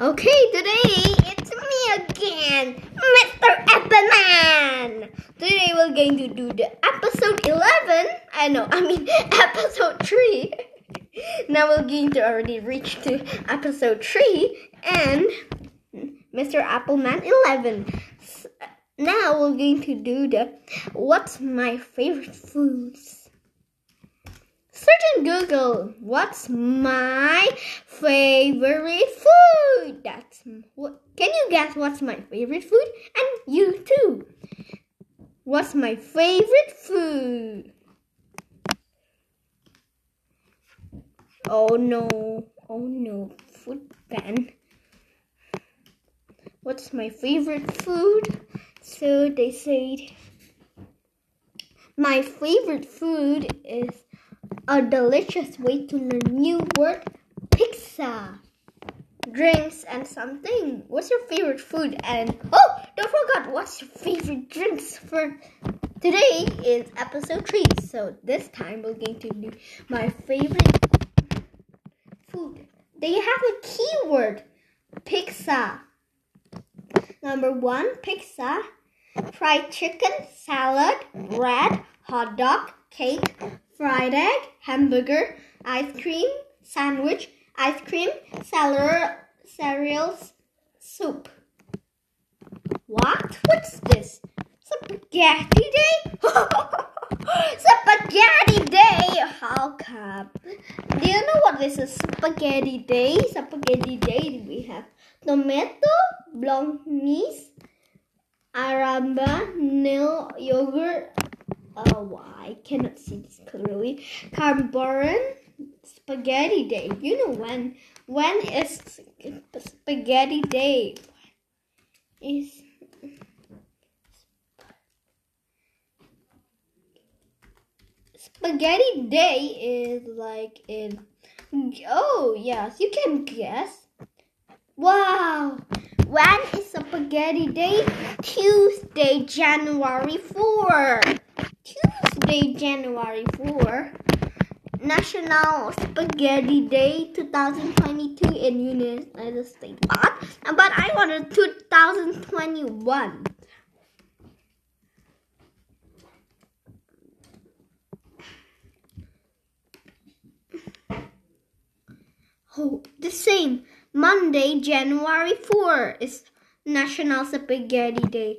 Okay, today it's me again, Mr. Appleman. Today we're going to do the episode 11. I know, I mean episode 3. now we're going to already reach to episode 3 and Mr. Appleman 11. Now we're going to do the what's my favorite foods. Search in Google, what's my favorite food? That's what. Can you guess what's my favorite food? And you too. What's my favorite food? Oh no, oh no, food ban. What's my favorite food? So they said, my favorite food is a delicious way to learn new word pizza drinks and something. What's your favorite food? And oh don't forget what's your favorite drinks for today is episode 3 so this time we're going to do my favorite food. They have a keyword pizza. Number one pizza fried chicken salad bread hot dog cake fried egg, hamburger, ice cream, sandwich, ice cream, cereal, cereals, soup. What? What's this? Spaghetti day? spaghetti day! How come? Do you know what this is? Spaghetti day? Spaghetti day, we have tomato, bolognese, aramba, nil yogurt, Oh, I cannot see this clearly. Carbonara Spaghetti Day. You know when? When is Spaghetti Day? Is Spaghetti Day is like in. Oh yes, you can guess. Wow. When is Spaghetti Day? Tuesday, January 4. Tuesday, January 4, National Spaghetti Day 2022 in United States. But, but I wanted 2021. Oh, the same. Monday, January 4 is National Spaghetti Day.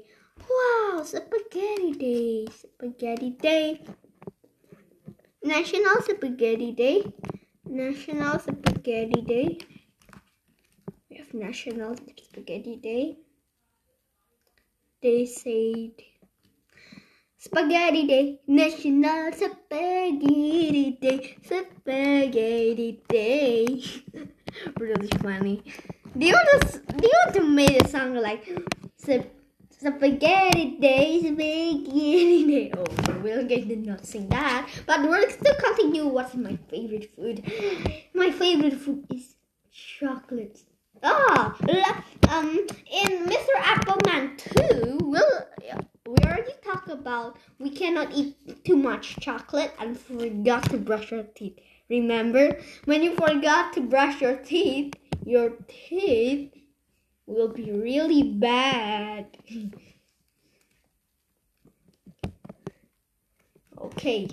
Wow, Spaghetti Day, Spaghetti Day. National Spaghetti Day. National Spaghetti Day. We have National Spaghetti Day. They said Spaghetti Day, National Spaghetti Day, Spaghetti Day. really funny. Do you want to? Do you want to make a song like? Spaghetti day, spaghetti day. Oh, we're going to not sing that, but we'll still continue. What's my favorite food? My favorite food is chocolate. Ah, um, in Mr. Appleman 2, we'll, we already talked about we cannot eat too much chocolate and forgot to brush your teeth. Remember, when you forgot to brush your teeth, your teeth will be really bad. okay,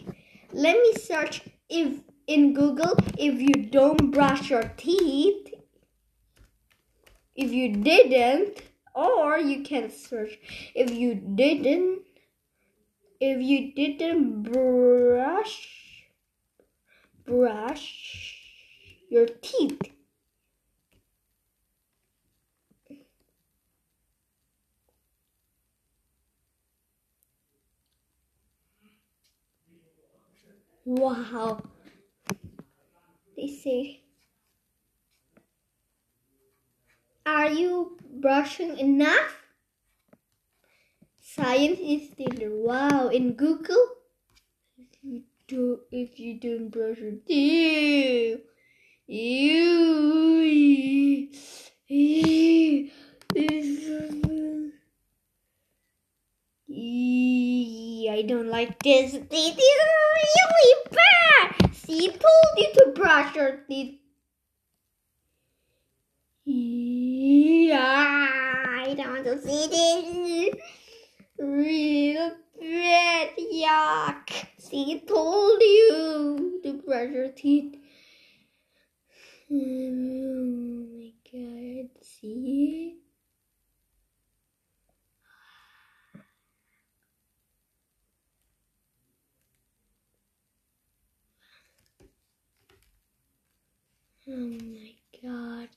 let me search if in Google if you don't brush your teeth. If you didn't, or you can search if you didn't if you didn't brush brush your teeth Wow. They say, Are you brushing enough? Science is still wow in Google. If you do if you don't brush your teeth, you, I don't like this. It is really bad. See, told you to brush your teeth. I don't want to see this. Real bad yuck. See, told you to brush your teeth. Oh my god, see? Oh my god.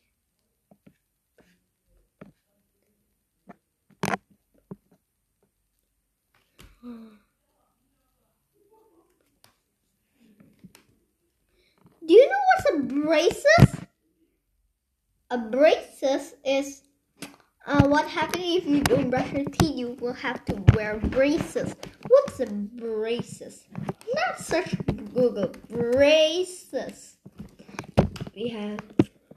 Do you know what's a braces? A braces is uh, what happens if you don't brush your teeth. You will have to wear braces. What's a braces? Not search Google braces. We have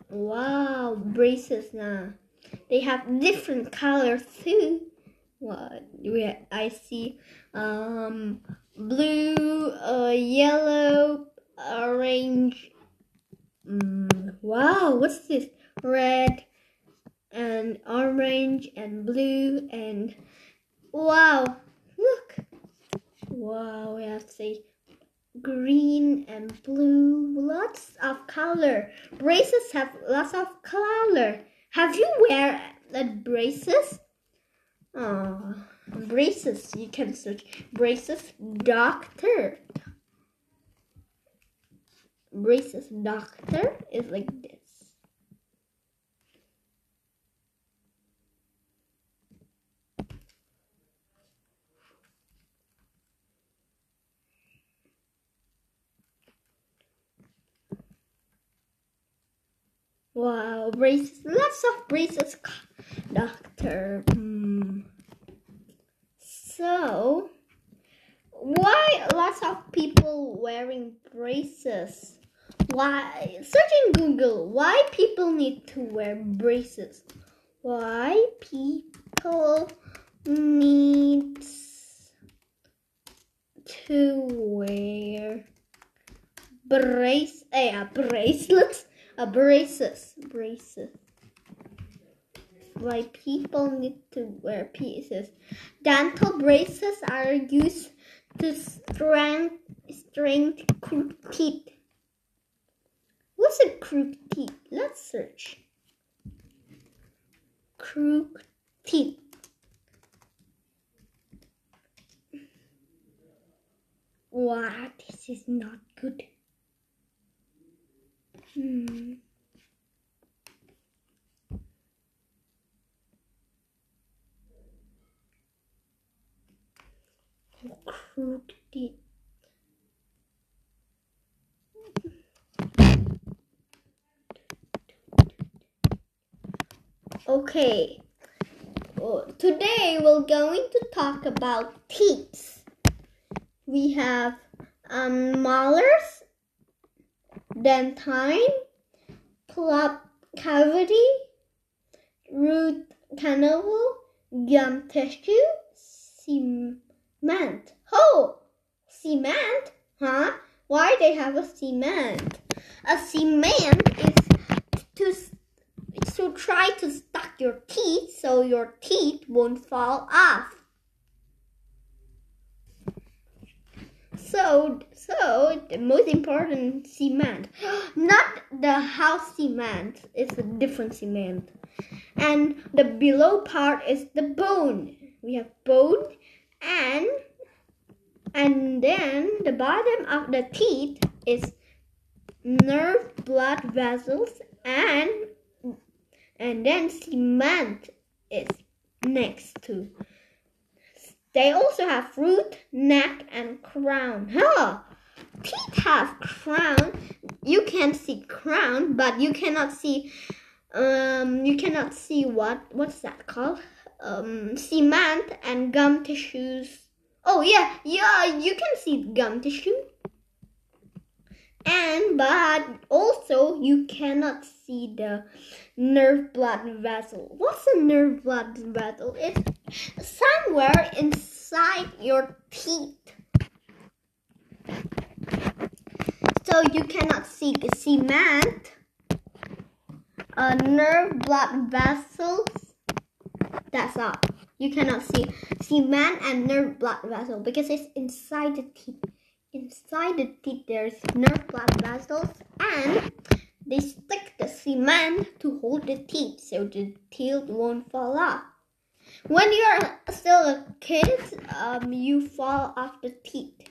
wow braces now. They have different colors too. What we have, I see um blue, uh, yellow, orange. Mm, wow, what's this? Red and orange and blue and wow, look. Wow, we have to say green and blue, lots of color. Braces have lots of color. Have you wear the braces? Oh, braces. You can search braces doctor. Braces doctor is like this. Wow, braces, lots of braces, doctor. Hmm. So, why lots of people wearing braces? Why? Searching Google, why people need to wear braces? Why people need to wear brace, eh, bracelets? Braces, braces. Why people need to wear pieces. Dental braces are used to strength, strength crooked teeth. What's a crooked teeth? Let's search. Crooked teeth. Wow, this is not good. Crooked teeth. Okay. Today we're going to talk about teeth. We have um, molars, dentine, pulp cavity, root canal, gum tissue, cement. Oh, cement? Huh? Why they have a cement? A cement is to to try to stuck your teeth so your teeth won't fall off. So, so the most important cement, not the house cement, it's a different cement. And the below part is the bone. We have bone and and then the bottom of the teeth is nerve blood vessels and and then cement is next to they also have root, neck, and crown. Huh? Teeth have crown. You can see crown, but you cannot see. Um, you cannot see what what's that called? Um, cement and gum tissues. Oh yeah, yeah. You can see gum tissue. And but also you cannot see the nerve blood vessel. What's a nerve blood vessel? It's somewhere inside your teeth. So you cannot see cement, a nerve blood vessels, That's all. You cannot see cement and nerve blood vessel because it's inside the teeth. Inside the teeth, there's nerve blood vessels, and they stick the cement to hold the teeth so the teeth won't fall off. When you're still a kid, um, you fall off the teeth.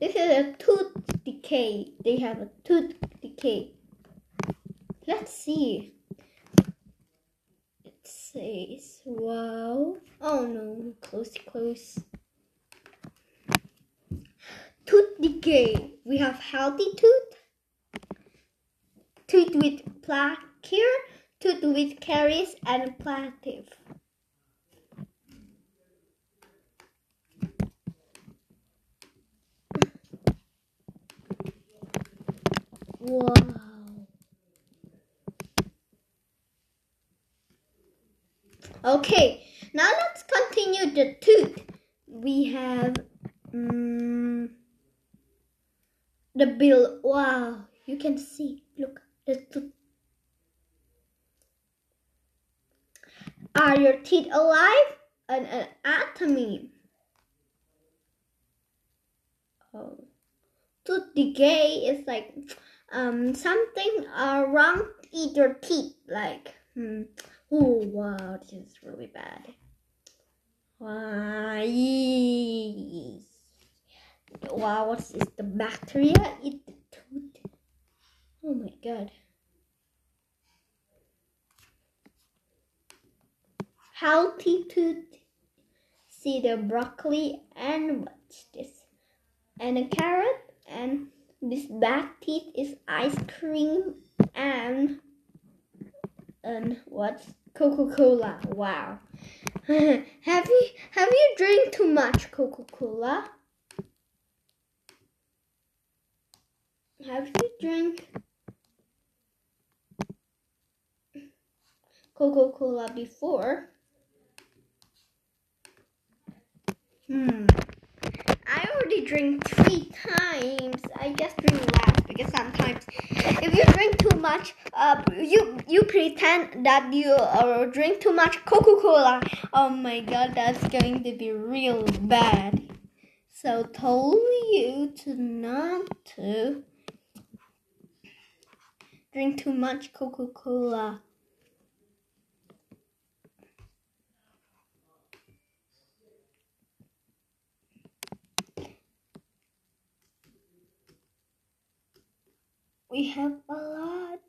This is a tooth decay. They have a tooth decay. Let's see. It says, wow. Oh no, close, close. Tooth decay. We have healthy tooth, tooth with plaque tooth with caries, and plative. Wow. Okay, now let's continue the tooth. We have um, the bill. Wow, you can see. Look, the tooth. Are your teeth alive? An anatomy. Oh tooth decay is like um something uh, wrong with your teeth like hmm, oh wow this is really bad wow wow what's this the bacteria eat the tooth oh my god healthy tooth see the broccoli and what's this and a carrot and this back teeth is ice cream and and what's Coca-Cola. Wow. have you have you drank too much Coca-Cola? Have you drank Coca-Cola before? Hmm. I already drink three times. I just drink less because sometimes if you drink too much, uh, you you pretend that you uh, drink too much Coca-Cola. Oh my god, that's going to be real bad. So told you to not to drink too much Coca-Cola. we have a lot.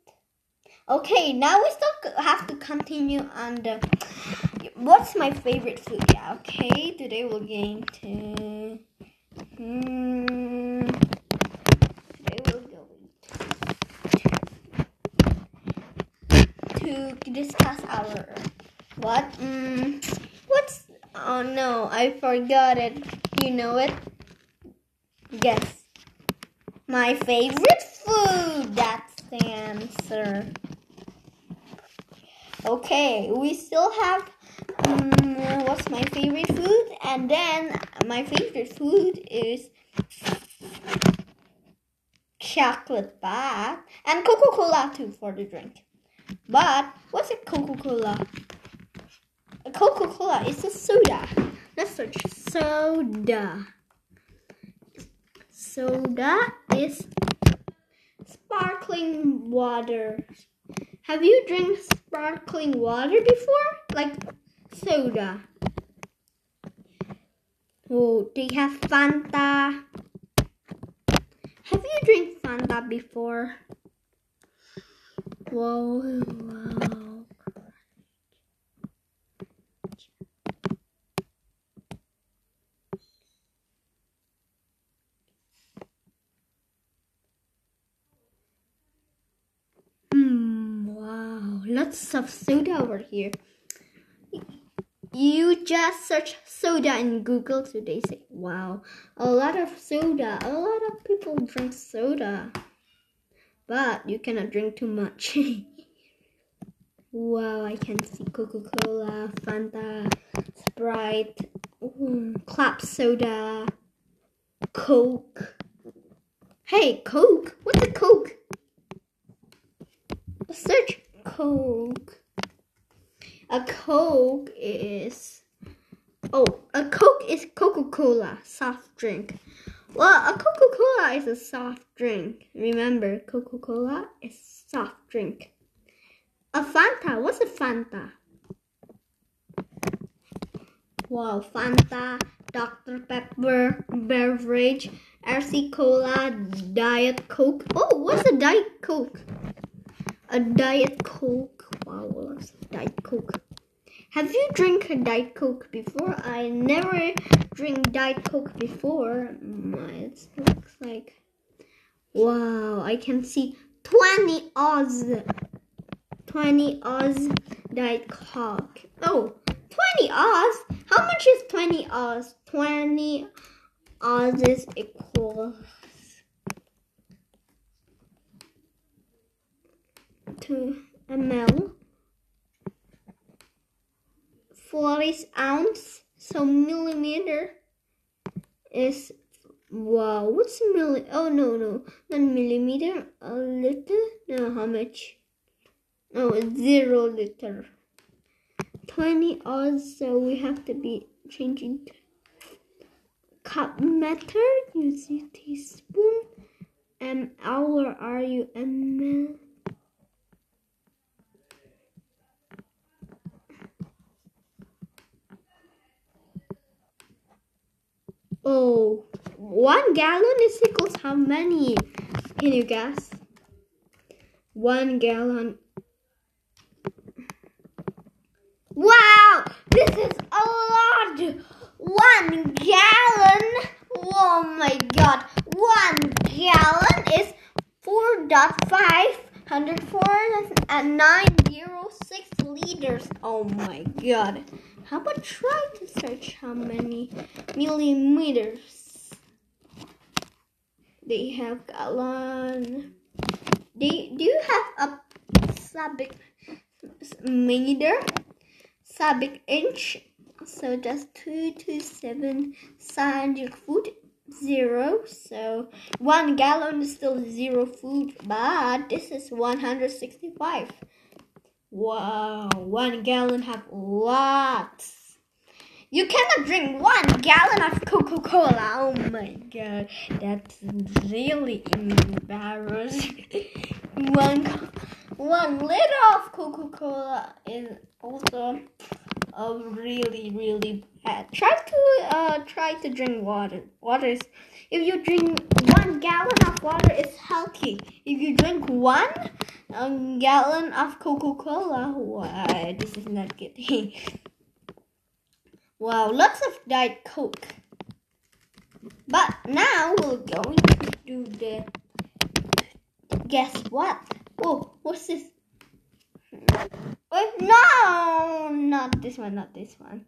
Okay, now we still have to continue on the what's my favorite food? Yeah, okay, today we're going to hmm, today we're going to, to our what mm, what's oh no I forgot it. You know it? Yes. My favorite food. That's the answer. Okay, we still have um, what's my favorite food, and then my favorite food is chocolate bath and Coca Cola too for the drink. But what's a Coca Cola? A Coca Cola is a soda. Let's search soda. Soda is sparkling water. Have you drank sparkling water before? Like soda. Oh, they have Fanta. Have you drank Fanta before? Whoa, wow. lots of soda over here. You just search soda in Google today. Say, wow, a lot of soda. A lot of people drink soda, but you cannot drink too much. wow, I can see Coca Cola, Fanta, Sprite, mm, Club Soda, Coke. Hey, Coke. What's a Coke? Search Coke. A Coke is. Oh, a Coke is Coca Cola, soft drink. Well, a Coca Cola is a soft drink. Remember, Coca Cola is soft drink. A Fanta, what's a Fanta? Wow, Fanta, Dr. Pepper, beverage, RC Cola, Diet Coke. Oh, what's a Diet Coke? A Diet Coke. Wow, what's a Diet Coke? Have you drink a Diet Coke before? I never drink Diet Coke before. It looks like wow. I can see 20 Oz, 20 Oz Diet Coke. Oh, 20 Oz. How much is 20 Oz? 20 Oz is equals to ml. 40 ounce, so millimeter is wow. What's milli? Oh no no, not millimeter. A liter? No, how much? Oh, zero liter. 20 Oz, so we have to be changing cup meter. Use teaspoon. M hour are you ml? Oh, one gallon is equals how many? Can you guess? One gallon. Wow, this is a lot. One gallon. Oh my god. One gallon is 4.504 and 906 liters. Oh my god. How about try to search how many millimeters they have gallon? Do, do you have a cubic meter? Cubic inch? So that's two to seven scientific foot zero. So one gallon is still zero food, but this is 165. Wow, one gallon have lots. You cannot drink one gallon of Coca-Cola. Oh my god, that's really embarrassing. one one liter of Coca-Cola is also a really really bad. Try to uh try to drink water. Water is if you drink one gallon of water, it's healthy. If you drink one a gallon of Coca-Cola, wow, this is not good. wow, lots of Diet Coke. But now we're going to do the. Guess what? Oh, what's this? Hmm. Oh, no, not this one, not this one.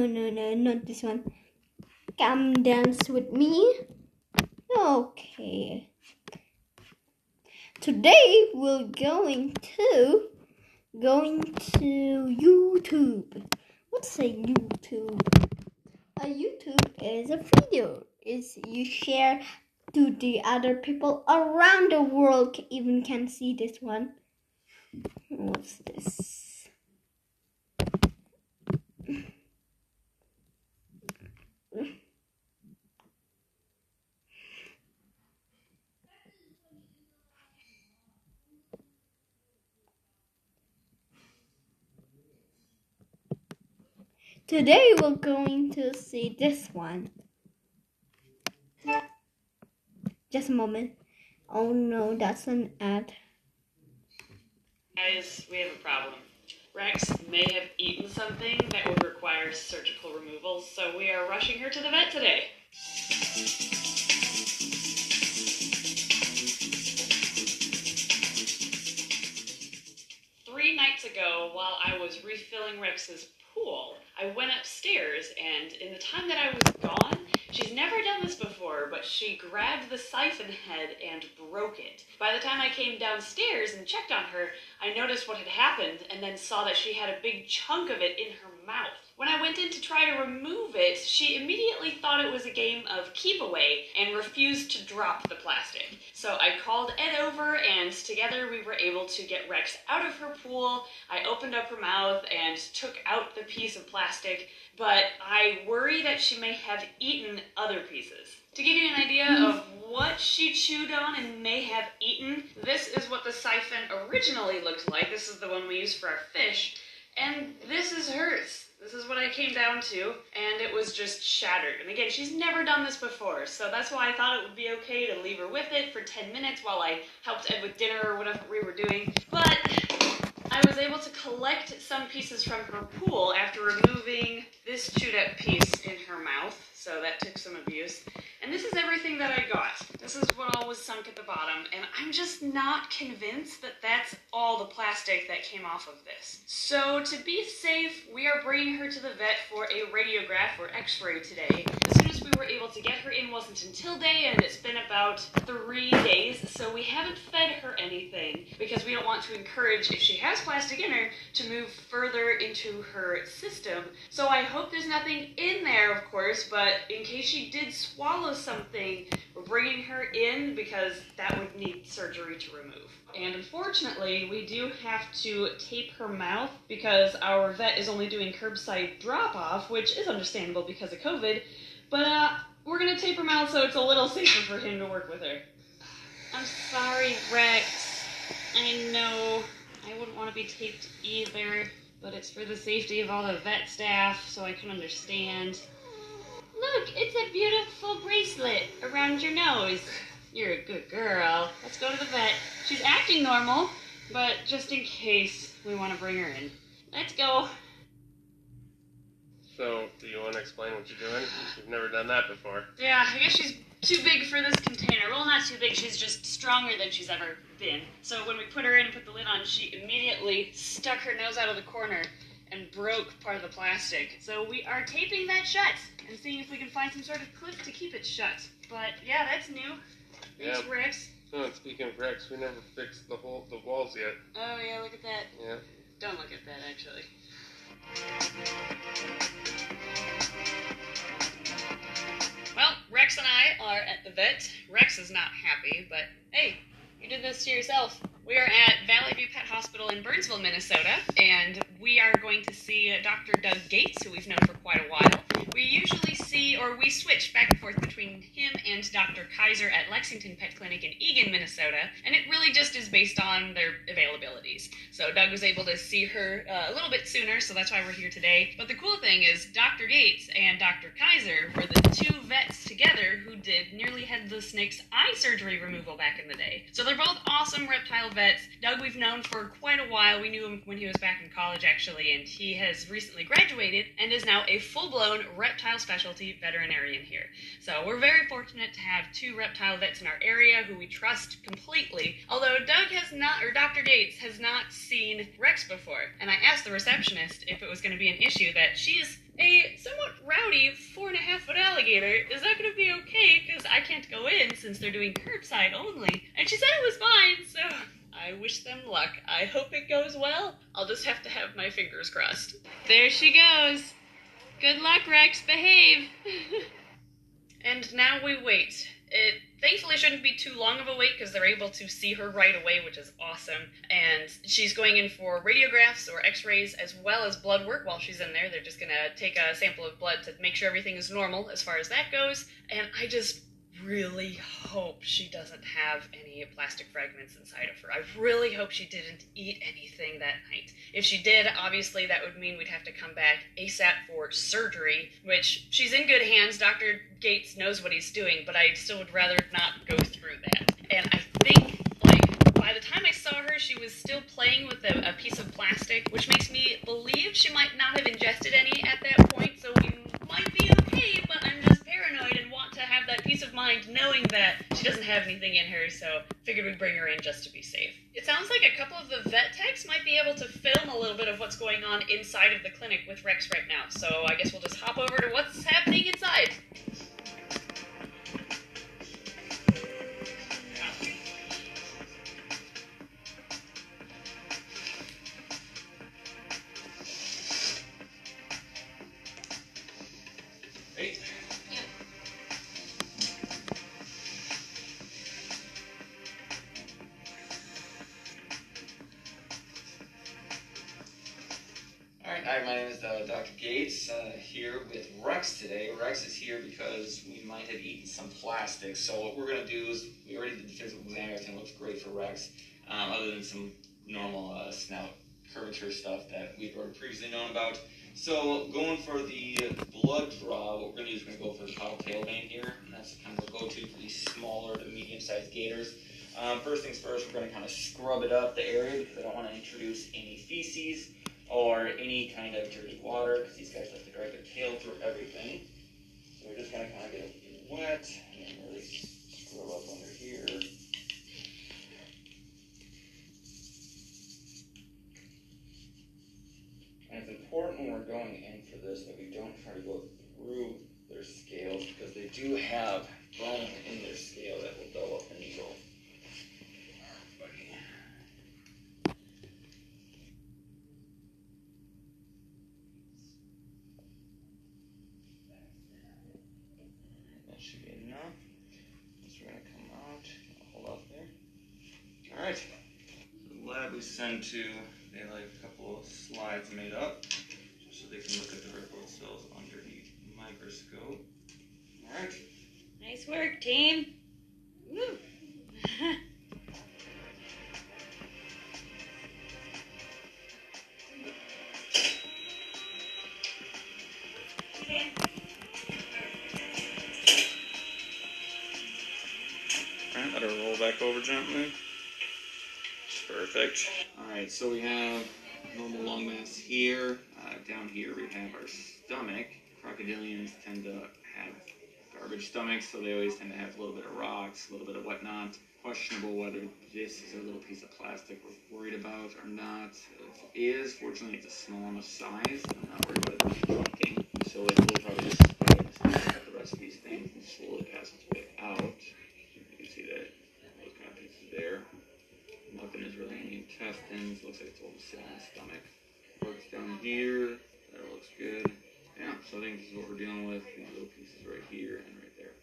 No, no, no, not this one. Come dance with me. Okay. Today we're going to going to YouTube. What's a YouTube? A YouTube is a video. Is you share to the other people around the world even can see this one. What's this? Today we're going to see this one. Just a moment. Oh no, that's an ad. Guys, we have a problem. Rex may have eaten something that would require surgical removal, so we are rushing her to the vet today. Three nights ago, while I was refilling Rex's pool, I went upstairs, and in the time that I was gone, she's never done this before, but she grabbed the siphon head and broke it. By the time I came downstairs and checked on her, I noticed what had happened and then saw that she had a big chunk of it in her mouth. When I went in to try to remove it, she immediately thought it was a game of keep away and refused to drop the plastic. So I called Ed over, and together we were able to get Rex out of her pool. I opened up her mouth and took out the piece of plastic, but I worry that she may have eaten other pieces. To give you an idea mm-hmm. of what she chewed on and may have eaten, this is what the siphon originally looked like. This is the one we use for our fish, and this is hers. This is what I came down to, and it was just shattered. And again, she's never done this before, so that's why I thought it would be okay to leave her with it for 10 minutes while I helped Ed with dinner or whatever we were doing. But I was able to collect some pieces from her pool after removing this chewed up piece in her mouth, so that took some abuse. And this is everything that I got. This is what all was sunk at the bottom, and I'm just not convinced that that's all the plastic that came off of this. So to be safe, we are bringing her to the vet for a radiograph or x-ray today. As soon as we were able wasn't until day, and it's been about three days, so we haven't fed her anything because we don't want to encourage, if she has plastic in her, to move further into her system. So I hope there's nothing in there, of course, but in case she did swallow something, we're bringing her in because that would need surgery to remove. And unfortunately, we do have to tape her mouth because our vet is only doing curbside drop off, which is understandable because of COVID. But uh, we're gonna tape her mouth so it's a little safer for him to work with her. I'm sorry, Rex. I know I wouldn't want to be taped either, but it's for the safety of all the vet staff, so I can understand. Look, it's a beautiful bracelet around your nose. You're a good girl. Let's go to the vet. She's acting normal, but just in case we want to bring her in. Let's go. So, do you want to explain what you're doing? You've never done that before. Yeah, I guess she's too big for this container. Well, not too big, she's just stronger than she's ever been. So when we put her in and put the lid on, she immediately stuck her nose out of the corner and broke part of the plastic. So we are taping that shut and seeing if we can find some sort of clip to keep it shut. But yeah, that's new. Thanks, Yeah. Rex. Oh, and speaking of Rex, we never fixed the whole the walls yet. Oh yeah, look at that. Yeah. Don't look at that actually. Well, Rex and I are at the vet. Rex is not happy, but hey, you did this to yourself. We are at Valley View Pet Hospital in Burnsville, Minnesota, and we are going to see Dr. Doug Gates, who we've known for quite a while. We usually see, or we switch back and forth between him and Dr. Kaiser at Lexington Pet Clinic in Eagan, Minnesota, and it really just is based on their availabilities. So Doug was able to see her uh, a little bit sooner, so that's why we're here today. But the cool thing is, Dr. Gates and Dr. Kaiser were the two vets together who did nearly head the snake's eye surgery removal back in the day. So they're both awesome reptile vets. Doug, we've known for quite a while. We knew him when he was back in college, actually, and he has recently graduated and is now a full blown reptile specialty veterinarian here. So we're very fortunate to have two reptile vets in our area who we trust completely. Although Doug has not, or Dr. Gates has not seen Rex before, and I asked the receptionist if it was going to be an issue that she's a somewhat rowdy four and a half foot alligator. Is that going to be okay? Because I can't go in since they're doing curbside only. And she said it was fine, so I wish them luck. I hope it goes well. I'll just have to have my fingers crossed. There she goes. Good luck, Rex. Behave. and now we wait. It thankfully shouldn't be too long of a wait because they're able to see her right away, which is awesome. And she's going in for radiographs or x rays as well as blood work while she's in there. They're just going to take a sample of blood to make sure everything is normal as far as that goes. And I just really hope she doesn't have any plastic fragments inside of her. I really hope she didn't eat anything that night. If she did, obviously that would mean we'd have to come back ASAP for surgery, which she's in good hands. Dr. Gates knows what he's doing, but I still would rather not go through that. And I think, like, by the time I saw her, she was still playing with a, a piece of plastic, which makes me believe she might not have ingested any at that point, so we might be okay, but I'm just paranoid and have that peace of mind knowing that she doesn't have anything in her, so figured we'd bring her in just to be safe. It sounds like a couple of the vet techs might be able to film a little bit of what's going on inside of the clinic with Rex right now, so I guess we'll just hop over to what's happening inside. Today. Rex is here because we might have eaten some plastic. So what we're going to do is, we already did the physical exam, everything looks great for Rex, um, other than some normal uh, snout curvature stuff that we've already previously known about. So going for the blood draw, what we're going to do is we're going to go for the caudal tail vein here, and that's kind of a go-to for these smaller to medium-sized gators. Um, first things first, we're going to kind of scrub it up the area because I don't want to introduce any feces or any kind of dirty water because these guys like to drag their tail through everything. So we're just going to kind of get it wet and really scrub up under here. And it's important when we're going in for this that we don't try to go through their scales because they do have bone in their scale that will dull up the needle. That should be enough. So we're gonna come out. Hold off there. All right. So the lab we send to, they like a couple of slides made up, so they can look at the red blood cells under the microscope. All right. Nice work, team. So we have normal lung mass here. Uh, down here we have our stomach. Crocodilians tend to have garbage stomachs, so they always tend to have a little bit of rocks, a little bit of whatnot. Questionable whether this is a little piece of plastic we're worried about or not. If it is, fortunately, it's a small enough size. I'm not worried about it chunking, so it will probably just cut the rest of these things and slowly the. Looks like it's all just sitting in the stomach. Works down here. That looks good. Yeah, so I think this is what we're dealing with. These little pieces right here and right there.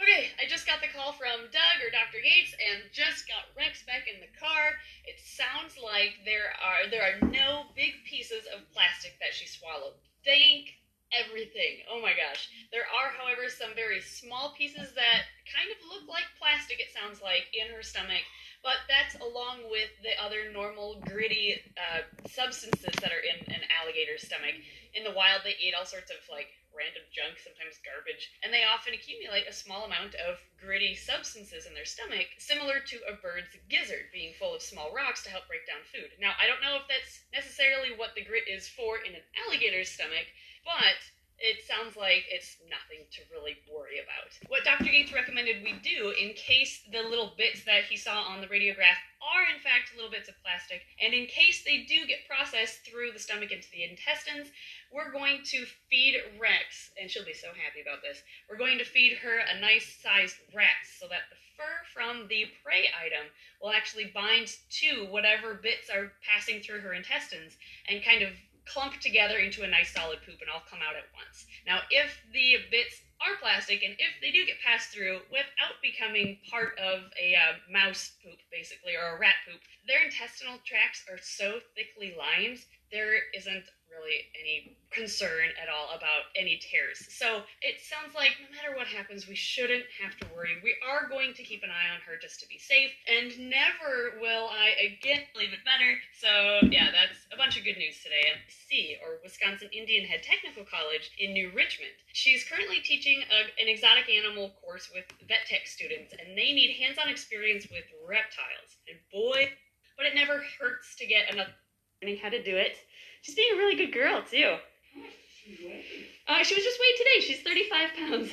Okay, I just got the call from Doug or Dr. Gates and just got Rex back in the car. It sounds like there are there are no big pieces of plastic that she swallowed. Thank everything. Oh my gosh. There are, however, some very small pieces that kind of look like plastic, it sounds like, in her stomach. But that's along with the other normal gritty uh, substances that are in an alligator's stomach. In the wild, they eat all sorts of like random junk, sometimes garbage, and they often accumulate a small amount of gritty substances in their stomach, similar to a bird's gizzard being full of small rocks to help break down food. Now, I don't know if that's necessarily what the grit is for in an alligator's stomach, but it sounds like it's nothing to really worry about. What Dr. Gates recommended we do in case the little bits that he saw on the radiograph are in fact little bits of plastic, and in case they do get processed through the stomach into the intestines, we're going to feed Rex, and she'll be so happy about this. We're going to feed her a nice sized rat so that the fur from the prey item will actually bind to whatever bits are passing through her intestines and kind of clump together into a nice solid poop and all come out at once. Now, if the bits are plastic and if they do get passed through without becoming part of a uh, mouse poop, basically, or a rat poop, their intestinal tracts are so thickly lined, there isn't really any concern at all about any tears. So it sounds like no matter what happens, we shouldn't have to worry. We are going to keep an eye on her just to be safe, and never will I again leave it better. So yeah, that's a bunch of good news today at C, or Wisconsin Indianhead Technical College in New Richmond. She's currently teaching a, an exotic animal course with vet tech students, and they need hands-on experience with reptiles. And boy, but it never hurts to get another learning how to do it. She's being a really good girl too. Uh, she was just weighed today. She's 35 pounds.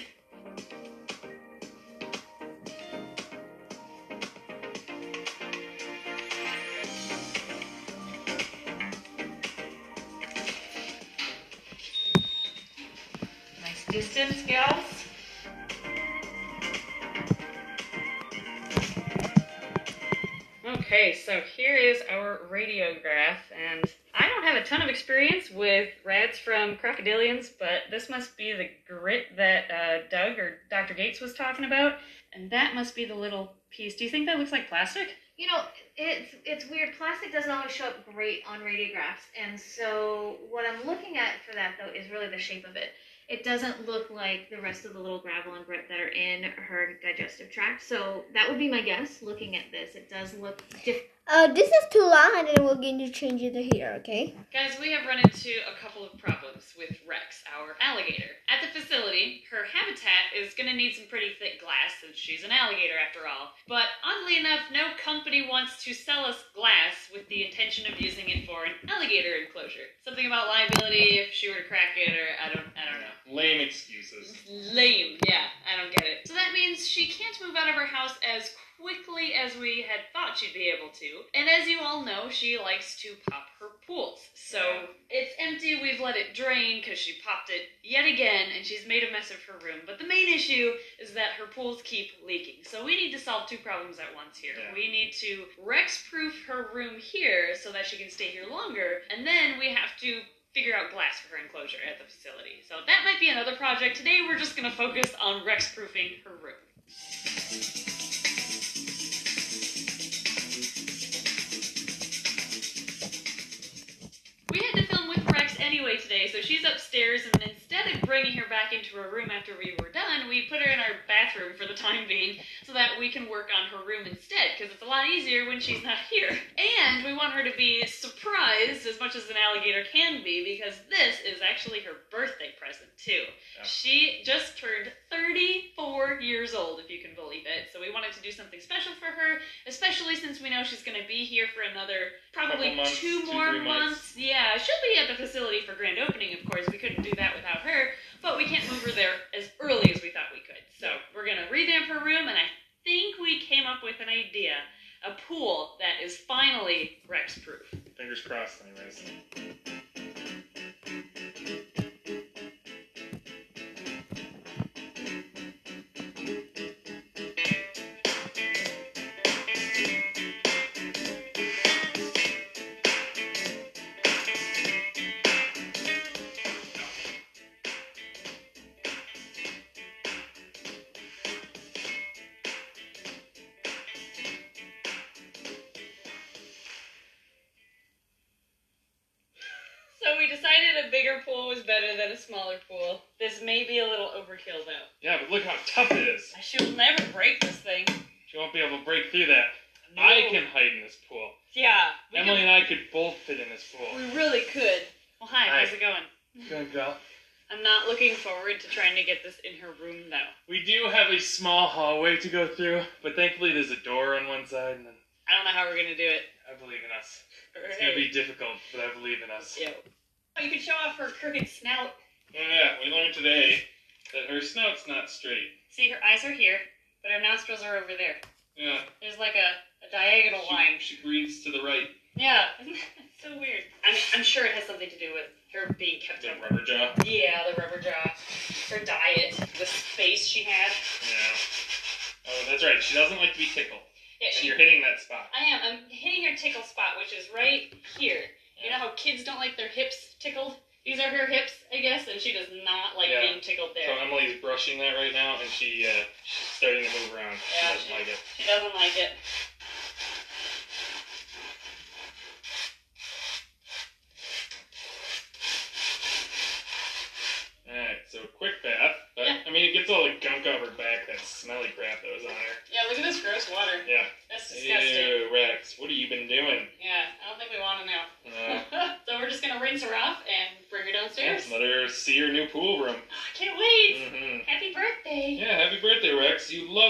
So here is our radiograph, and I don't have a ton of experience with rats from crocodilians, but this must be the grit that uh, Doug or Dr. Gates was talking about, and that must be the little piece. Do you think that looks like plastic? You know, it's it's weird. Plastic doesn't always show up great on radiographs, and so what I'm looking at for that though is really the shape of it. It doesn't look like the rest of the little gravel and grit that are in her digestive tract. So that would be my guess. Looking at this, it does look different. Uh, this is too long, and then we're going to change it to here, okay? Guys, we have run into a couple of problems with Rex, our alligator. At the facility, her habitat is going to need some pretty thick glass since she's an alligator after all. But oddly enough, no company wants to sell us glass with the intention of using it for an alligator enclosure. Something about liability if she were to crack it, or I don't, I don't know. Lame excuses. Lame, yeah, I don't get it. So that means she can't move out of her house as quickly as we had thought she'd be able to. And as you all know, she likes to pop her pools. So it's empty, we've let it drain because she popped it yet again and she's made a mess of her room. But the main issue is that her pools keep leaking. So we need to solve two problems at once here. Yeah. We need to Rex proof her room here so that she can stay here longer, and then we have to figure out glass for her enclosure at the facility. So that might be another project. Today we're just going to focus on Rex proofing her room. Anyway today, so she's upstairs, and instead of bringing her back into her room after we were done, we put her in our bathroom for the time being so that we can work on her room instead, because it's a lot easier when she's not here. And we want her to be surprised as much as an alligator can be, because this is actually her birthday present, too. Yeah. She just turned 34 years old, if you can believe it, so we wanted to do something special for her, especially since we know she's going to be here for another probably months, two two, more months. Yeah, she'll be at the facility for grand opening, of course. We couldn't do that without her, but we can't move her there as early as we thought we could. So we're gonna revamp her room, and I think we came up with an idea: a pool that is finally Rex proof. Fingers crossed, anyways. Break through that. I can hide in this pool. Yeah. Emily and I could both fit in this pool. we really could. Well, hi. Hi. How's it going? Good girl. I'm not looking forward to trying to get this in her room, though. We do have a small hallway to go through, but thankfully there's a door on one side, and then I don't know how we're gonna do it. I believe in us. It's gonna be difficult, but I believe in us. Yo. Oh, you can show off her crooked snout. Oh yeah, we learned today that her snout's not straight. See, her eyes are here, but her nostrils are over there. Yeah. There's like a, a diagonal she, line. She breathes to the right. Yeah, it's so weird. I mean, I'm sure it has something to do with her being kept The rubber jaw. Yeah, the rubber jaw, her diet, the space she had. Yeah. Oh, that's right. She doesn't like to be tickled. Yeah, she. you're hitting that spot. I am. I'm hitting her tickle spot, which is right here. You know how kids don't like their hips tickled? These are her hips, I guess, and she does not like Yeah. being tickled there. So there. Emily's brushing that right now, and she uh, she's starting to move around. Yeah, she doesn't she- like it. She doesn't like it. Alright, so quick bath. But, Yeah. I mean, it gets all the gunk off her back, that smelly crap that was on her. Yeah, look at this gross water. Yeah. That's disgusting. Ew, Rex, what have you been doing? Yeah, I don't think we want to know. Uh, so we're just gonna rinse her off and bring her downstairs. Let her see your new pool room. I can't wait. hmm Happy birthday. Yeah, happy birthday, Rex. You love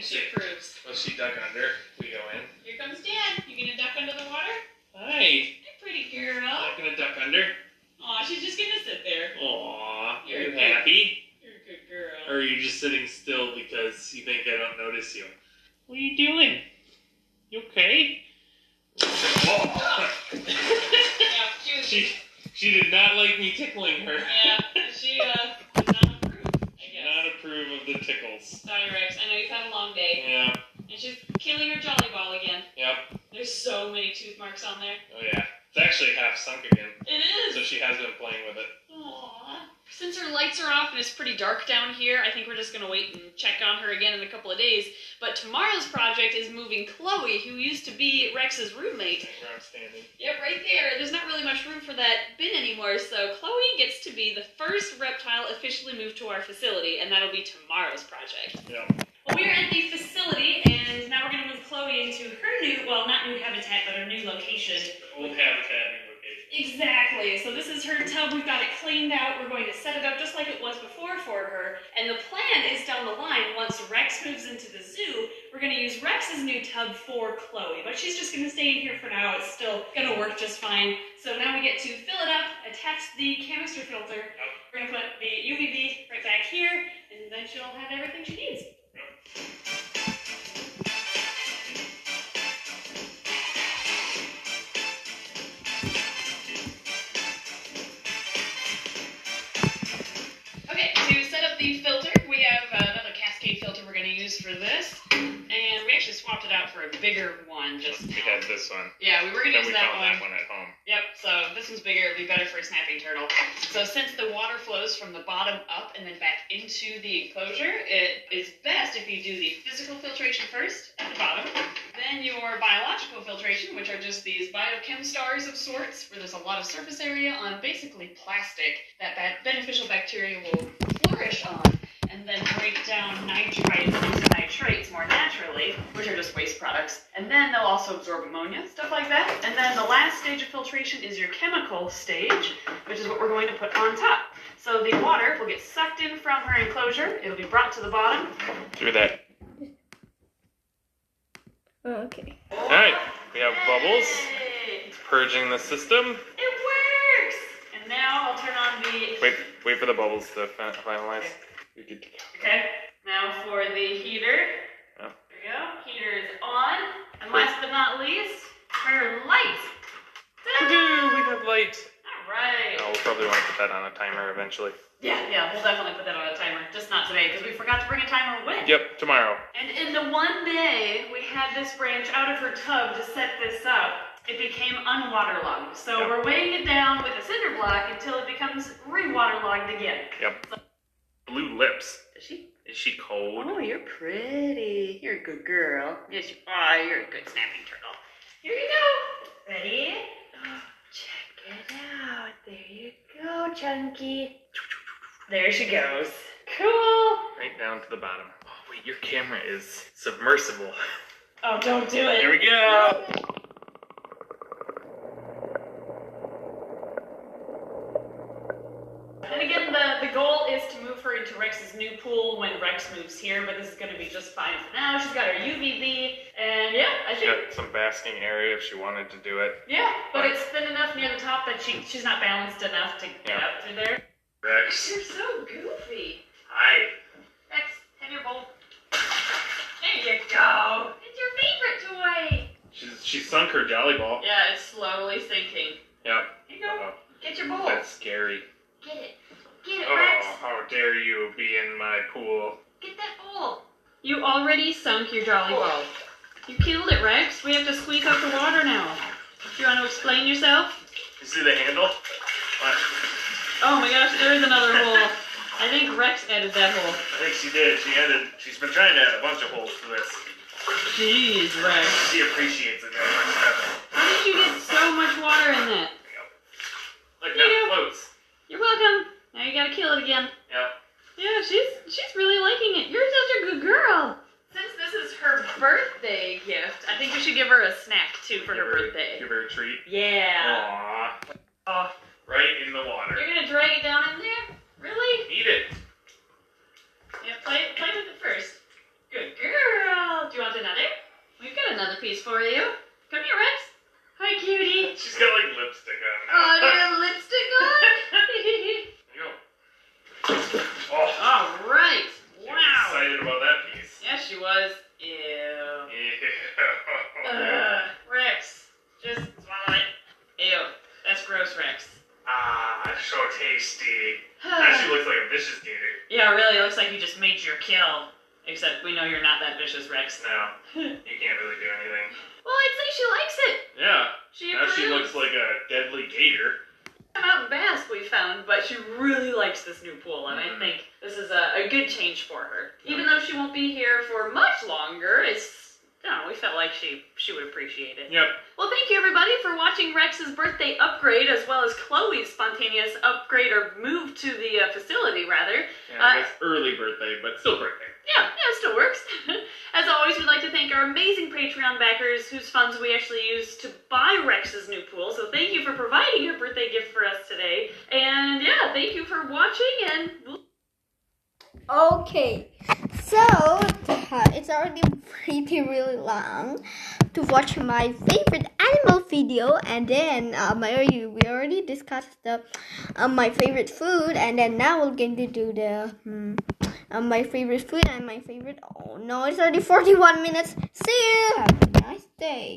think she approves. She dug under. We go in. Here comes Dad. You gonna duck under the water? Hi. Hey, pretty girl. Not gonna duck under. Aw, she's just gonna sit there. Aw, are You're you good. happy? You're a good girl. Or are you just sitting still because you think I don't notice you? What are you doing? You okay? Whoa. yeah, she was. she she did not like me tickling her. Yeah, she uh did not approve. I guess. Not approve of the tickles. Sorry, Rex. I know you've had a long day, Yeah. and she's killing her jolly ball again. Yep. There's so many tooth marks on there. Oh yeah. It's actually half sunk again, It so is. she has been playing with it. Aww. Since her lights are off and it's pretty dark down here, I think we're just gonna wait and check on her again in a couple of days. But tomorrow's project is moving Chloe, who used to be Rex's roommate. Like where I'm standing. Yep, right there. There's not really much room for that bin anymore, so Chloe gets to be the first reptile officially moved to our facility, and that'll be tomorrow's project. Yep. Well, we're at the facility, and now we're going to move Chloe into her new, well, not new habitat, but her new location. Old habitat new location. Exactly. So this is her tub. We've got it cleaned out. We're going to set it up just like it was before for her. And the plan is down the line, once Rex moves into the zoo, we're going to use Rex's new tub for Chloe. But she's just going to stay in here for now. It's still going to work just fine. So now we get to fill it up, attach the canister filter. Yep. We're going to put the UVB right back here, and then she'll have everything she needs. Swapped it out for a bigger one just We now. had this one. Yeah, we were Then use we that found one. that one at home. Yep, so this one's bigger, it'll be better for a snapping turtle. So since the water flows from the bottom up and then back into the enclosure, it is best if you do the physical filtration first at the bottom, then your biological filtration, which are just these biochem stars of sorts, where there's a lot of surface area on basically plastic that that beneficial bacteria will flourish on, and then break down nitrites into nitrates more naturally, which are just waste products. And then they'll also absorb ammonia, stuff like that. And then the last stage of filtration is your chemical stage, which is what we're going to put on top. So the water will get sucked in from her enclosure, it'll be brought to the bottom. Through that. Oh, okay. Alright, we have bubbles. Yay! Purging the system. It works! And now I'll turn on the Wait, wait for the bubbles to fi- finalize. You're good to go. Okay, now for the heater. Yeah. There we go. Heater is on. And last but not least, her light. Woohoo, we have light. Alright. Oh, we'll probably want to put that on a timer eventually. Yeah, yeah, we'll definitely put that on a timer. Just not today, because we forgot to bring a timer with. Yep, tomorrow. And in the one day we had this branch out of her tub to set this up, it became unwaterlogged. So Yep. we're weighing it down with a cinder block until it becomes re-waterlogged again. Yep. Blue lips. Does she? Is she cold? Oh, you're pretty. You're a good girl. Yes, you are. You're a good snapping turtle. Here you go. Ready? Check it out. There you go, Chunky. There she goes. Cool. Right down to the bottom. Oh, wait, your camera is submersible. Oh, don't do it. Here we go. And again, the, the goal is to move her into Rex's new pool when Rex moves here, but this is going to be just fine for now. She's got her UVB, and yeah, I She think got some basking area if she wanted to do it. yeah, but it's thin enough near the top that she she's not balanced enough to get Yeah. up through there. Rex. You're so goofy. Hi. Rex, have your bowl. There you go. It's your favorite toy. She's, she sunk her jolly ball. Yeah, it's slowly sinking. Yep. Here you go. Uh-oh. Get your bowl. That's scary. Get it. Get it, Oh, Rex. How dare you be in my pool. Get that bowl. You already sunk your jolly ball. You killed it, Rex. We have to squeeze out the water now. Do you want to explain yourself? You see the handle? What? Oh my gosh, there is another hole. I think Rex added that hole. I think she did. She added. She's been trying to add a bunch of holes to this. Jeez, Rex. She appreciates it very much. How did you get so much water in that? Look now you gotta kill it again. Yep. Yeah, she's she's really liking it. You're such a good girl. Since this is her birthday gift, I think we should give her a snack too for give her birthday. Give her a treat. Yeah. Aww. Oh. Right in the water. You're gonna drag it down in there? Really? Eat it. Yeah, play play with it first. Good girl. Do you want another? We've got another piece for you. Come here, Rex. Hi, cutie. She's got like lipstick on. Now. Oh, you have lipstick on? There you go. Oh, All right. Wow. excited about that piece. Yeah, she was. Ew. Rex, just swallow it. Ew, that's gross, Rex. ah, so tasty. Actually looks like a vicious gator. yeah, really, it looks like you just made your kill. Except we know you're not that vicious, Rex. No, you can't really do anything. Well, I'd say she likes it. Yeah, She now she approves. looks like a deadly gator. out in Basque we found, but she really likes this new pool, and I Mhm. think this is a, a good change for her. Even though she won't be here for much longer, it's know, we felt like she she would appreciate it. Yep. Well, thank you everybody for watching Rex's birthday upgrade as well as Chloe's spontaneous upgrade or move to the uh, facility rather. Yeah, Uh, guess early birthday, but still birthday. Yeah, yeah, it still works. As always, we'd like to thank our amazing Patreon backers whose funds we actually use to buy Rex's new pool. So thank you for providing your birthday gift for us today. And yeah, thank you for watching Okay, so uh, it's already pretty really long to watch my favorite animal video, and then um, I already, we already discussed the um, my favorite food, and then now we're going to do the um, my favorite food and my favorite. Oh no, it's already forty one minutes. See you. Have a nice day.